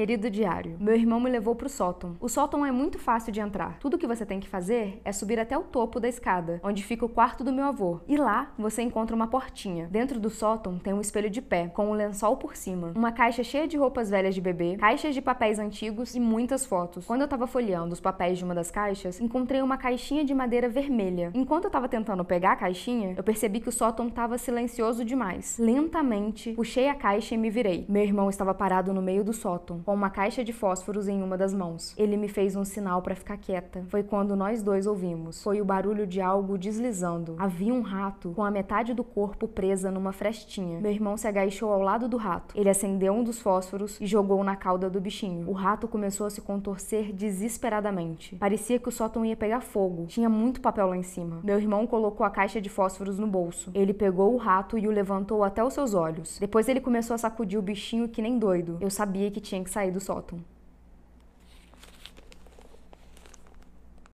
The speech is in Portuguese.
Querido diário, meu irmão me levou pro sótão. O sótão é muito fácil de entrar. Tudo que você tem que fazer é subir até o topo da escada, onde fica o quarto do meu avô. E lá você encontra uma portinha. Dentro do sótão tem um espelho de pé, com um lençol por cima, uma caixa cheia de roupas velhas de bebê, caixas de papéis antigos e muitas fotos. Quando eu tava folheando os papéis de uma das caixas, encontrei uma caixinha de madeira vermelha. Enquanto eu tava tentando pegar a caixinha, eu percebi que o sótão tava silencioso demais. Lentamente, puxei a caixa e me virei. Meu irmão estava parado no meio do sótão, com uma caixa de fósforos em uma das mãos. Ele me fez um sinal para ficar quieta. Foi quando nós dois ouvimos. Foi o barulho de algo deslizando. Havia um rato com a metade do corpo presa numa frestinha. Meu irmão se agachou ao lado do rato. Ele acendeu um dos fósforos e jogou na cauda do bichinho. O rato começou a se contorcer desesperadamente. Parecia que o sótão ia pegar fogo. Tinha muito papel lá em cima. Meu irmão colocou a caixa de fósforos no bolso. Ele pegou o rato e o levantou até os seus olhos. Depois ele começou a sacudir o bichinho que nem doido. Eu sabia que tinha que sair do sótão.